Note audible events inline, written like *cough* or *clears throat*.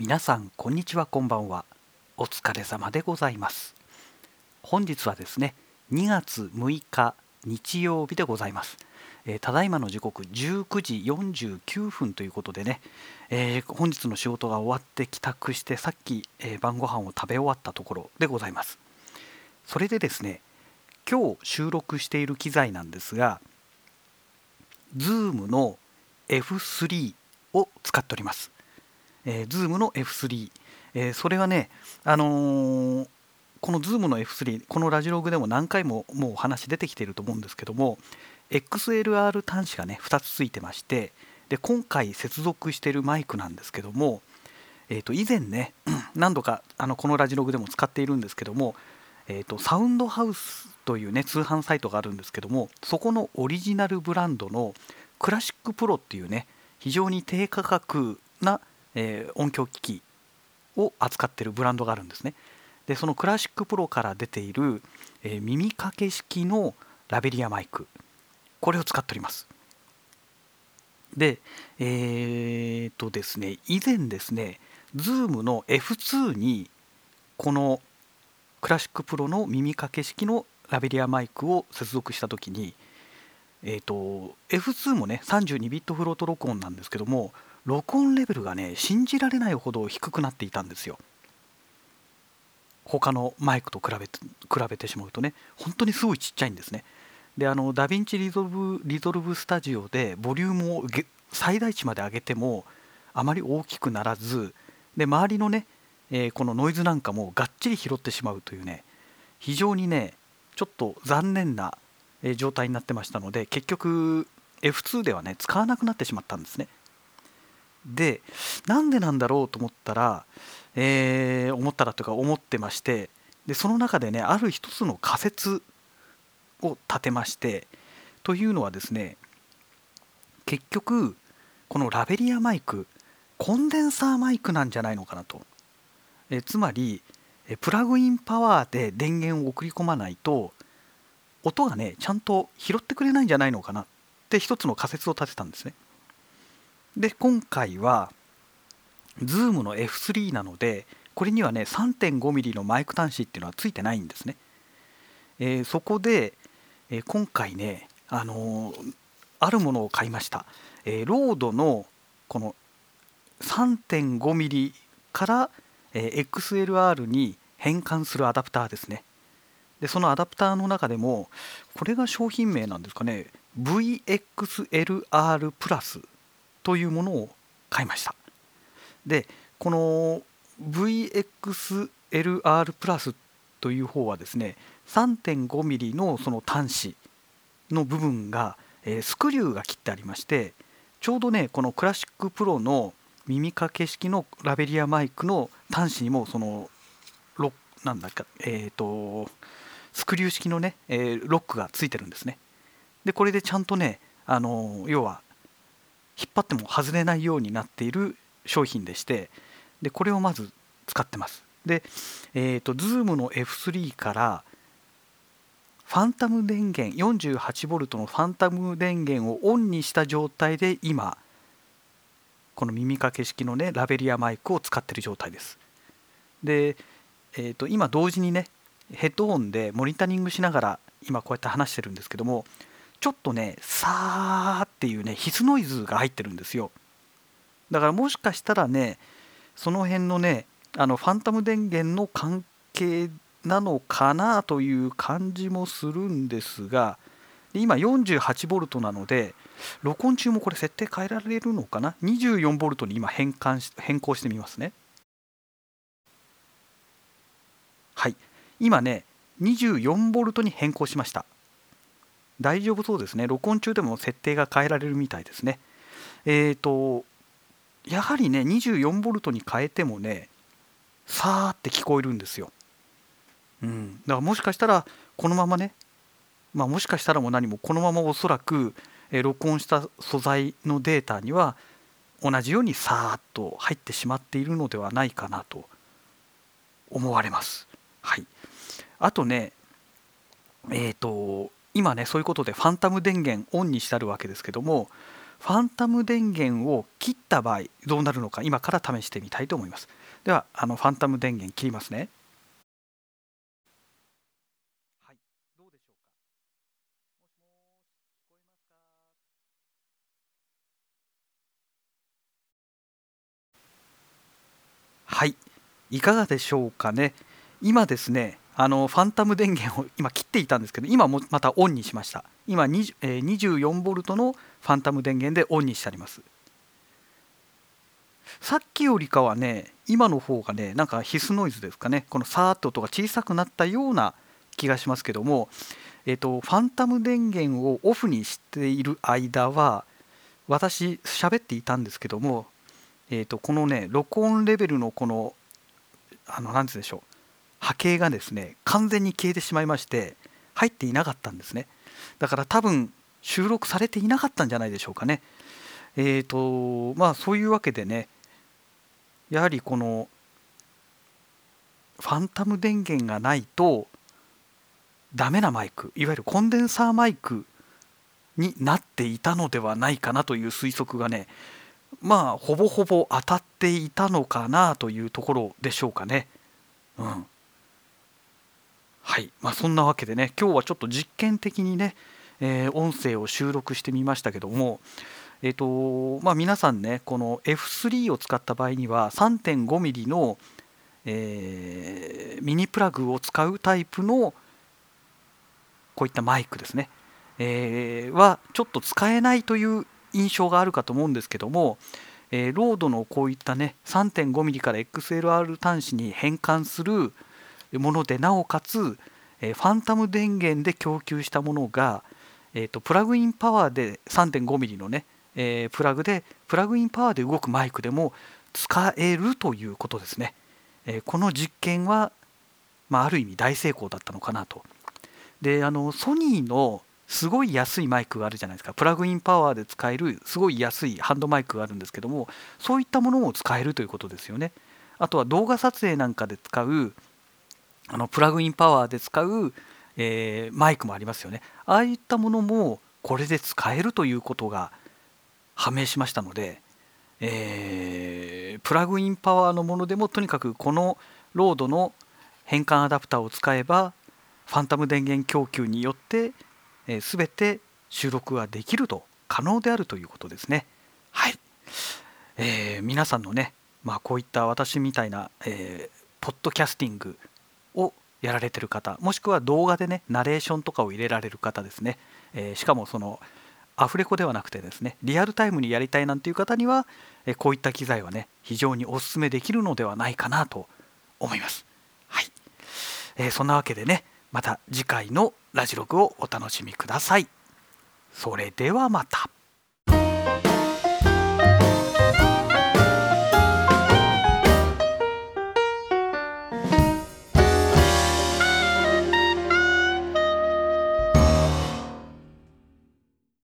皆さんこんにちはこんばんは。お疲れ様でございます。本日はですね2月6日日曜日でございます。えー、ただいまの時刻19時49分ということでね、えー、本日の仕事が終わって帰宅してさっき、えー、晩ご飯を食べ終わったところでございます。それでですね今日収録している機材なんですが Zoom の F3 を使っております、えー、Zoom の F3、えー、それはねあのーこの Zoom の F3 このラジログでも何回ももうお話出てきていると思うんですけども XLR 端子がね2つついてましてで今回接続しているマイクなんですけども、えー、と以前ね *clears throat* 何度かあのこのラジログでも使っているんですけども、えー、とサウンドハウスというね通販サイトがあるんですけどもそこのオリジナルブランドのCLASSIC PROっていうね非常に低価格な、えー、音響機器を扱ってるブランドがあるんですね。でその CLASSIC PROから出ている、えー、耳掛け式のラベリアマイクこれを使っております。で、えー、っとですね、以前ですね、Zoom の F2 にこの CLASSIC PROの耳掛け式のラベリアマイクを接続した時に、えーと、F2 もね32ビットフロート録音なんですけども録音レベルがね信じられないほど低くなっていたんですよ。他のマイクと比べて比べてしまうとね本当にすごいちっちゃいんですね。であの DaVinci Resolve Resolve Studio でボリュームを最大値まで上げてもあまり大きくならずで周りのね、えー、このノイズなんかもがっちり拾ってしまうというね非常にねちょっと残念な状態になってましたので結局 F2 ではね使わなくなってしまったんですね。でなんでなんだろうと思ったら、えー、思ったらというか思ってましてでその中でねある一つの仮説を立てましてというのはですね結局このラベリアマイクコンデンサーマイクなんじゃないのかなと。えつまりプラグインパワーで電源を送り込まないと音がねちゃんと拾ってくれないんじゃないのかなって一つの仮説を立てたんですね。で今回は Zoom の F3 なのでこれにはね 3.5mm のマイク端子っていうのはついてないんですね、えー、そこでえー、今回ね、あのー、あるものを買いました、え、ロードのこの 3.5mm から、え XLR に変換するアダプターですね。でそのアダプターの中でもこれが商品名なんですかね。VXLR プラスというものを買いました。でこの VXLR プラスという方はですね 3.5mm のその端子の部分が、えー、スクリューが切ってありましてちょうどねこのクラシックプロの耳掛け式のラベリアマイクの端子にもそのロなんだかえっ、ー、とスクリュー式のね、えー、ロックがついてるんですね。でこれでちゃんとねあの要は引っ張っても外れないようになっている商品でしてでこれをまず使ってます。で、えーと、Zoom の F3 からファンタム電源 48V のファンタム電源をオンにした状態で今この耳掛け式のねラベリアマイクを使ってる状態です。で、えーと、今同時にねヘッドホンでモニタリングしながら今こうやって話してるんですけどもちょっとねさーっていうねヒスノイズが入ってるんですよ。だからもしかしたらねその辺のねあのファンタム電源の関係なのかなという感じもするんですが今 48V なので録音中もこれ設定変えられるのかな？24V に今変換し変更してみますね。はい。今ね 24V に変更しました。大丈夫そうですね録音中でも設定が変えられるみたいですねえっ、ー、とやはりね 24V に変えてもねさーって聞こえるんですよ。うん、だからもしかしたらこのままね、まあ、もしかしたらも何もこのままおそらく、え録音した素材のデータには同じようにさーっと入ってしまっているのではないかなと思われます。はい、あとねえっ、ー、と今ねそういうことでファンタム電源オンにしてあるわけですけどもファンタム電源を切った場合どうなるのか今から試してみたいと思います。ではあのファンタム電源切りますね。はい。い。いかがでしょうかね？今ですねあのファンタム電源を今切っていたんですけど今もまたオンにしました。今20、えー、24V のファンタム電源でオンにしてあります。さっきよりかはね今の方がねなんかヒスノイズですかね。このサーッと音が小さくなったような気がしますけどもえ、ー、とファンタム電源をオフにしている間は私喋っていたんですけどもえー、とこのね録音レベルのこのあの何て言うんでしょう。波形がですね完全に消えてしまいまして入っていなかったんですね。だから多分収録されていなかったんじゃないでしょうかね。えっ、ー、とまあそういうわけでねやはりこのファンタム電源がないとダメなマイクいわゆるコンデンサーマイクになっていたのではないかなという推測がねまあほぼほぼ当たっていたのかなというところでしょうかね。うん、はい。まあ、そんなわけでね今日はちょっと実験的にね、えー、音声を収録してみましたけども、えーとまあ、皆さんねこの F3 を使った場合には 3.5mm の、えー、ミニプラグを使うタイプのこういったマイクですね、えー、はちょっと使えないという印象があるかと思うんですけども、えー、ロードのこういったね 3.5mm から XLR 端子に変換するものでなおかつ、え、ファンタム電源で供給したものが、えーと、プラグインパワーで 3.5mm のね、えー、プラグでプラグインパワーで動くマイクでも使えるということですね。えー、この実験は、まあ、ある意味大成功だったのかなと。であのソニーのすごい安いマイクがあるじゃないですかプラグインパワーで使えるすごい安いハンドマイクがあるんですけどもそういったものも使えるということですよねあとは動画撮影なんかで使うあのプラグインパワーで使う、えー、マイクもありますよねああいったものもこれで使えるということが判明しましたので、えー、プラグインパワーのものでもとにかくこのロードの変換アダプターを使えばファンタム電源供給によってえー、全て収録ができると可能であるということですね。はい、えー、皆さんのね、まあ、こういった私みたいな、えー、ポッドキャスティングをやられてる方もしくは動画でねナレーションとかを入れられる方ですね、えー、しかもそのアフレコではなくてですねリアルタイムにやりたいなんていう方には、えこういった機材はね非常におすすめできるのではないかなと思います。はい、えー、そんなわけでねまた次回のラジログをお楽しみください。それではまた。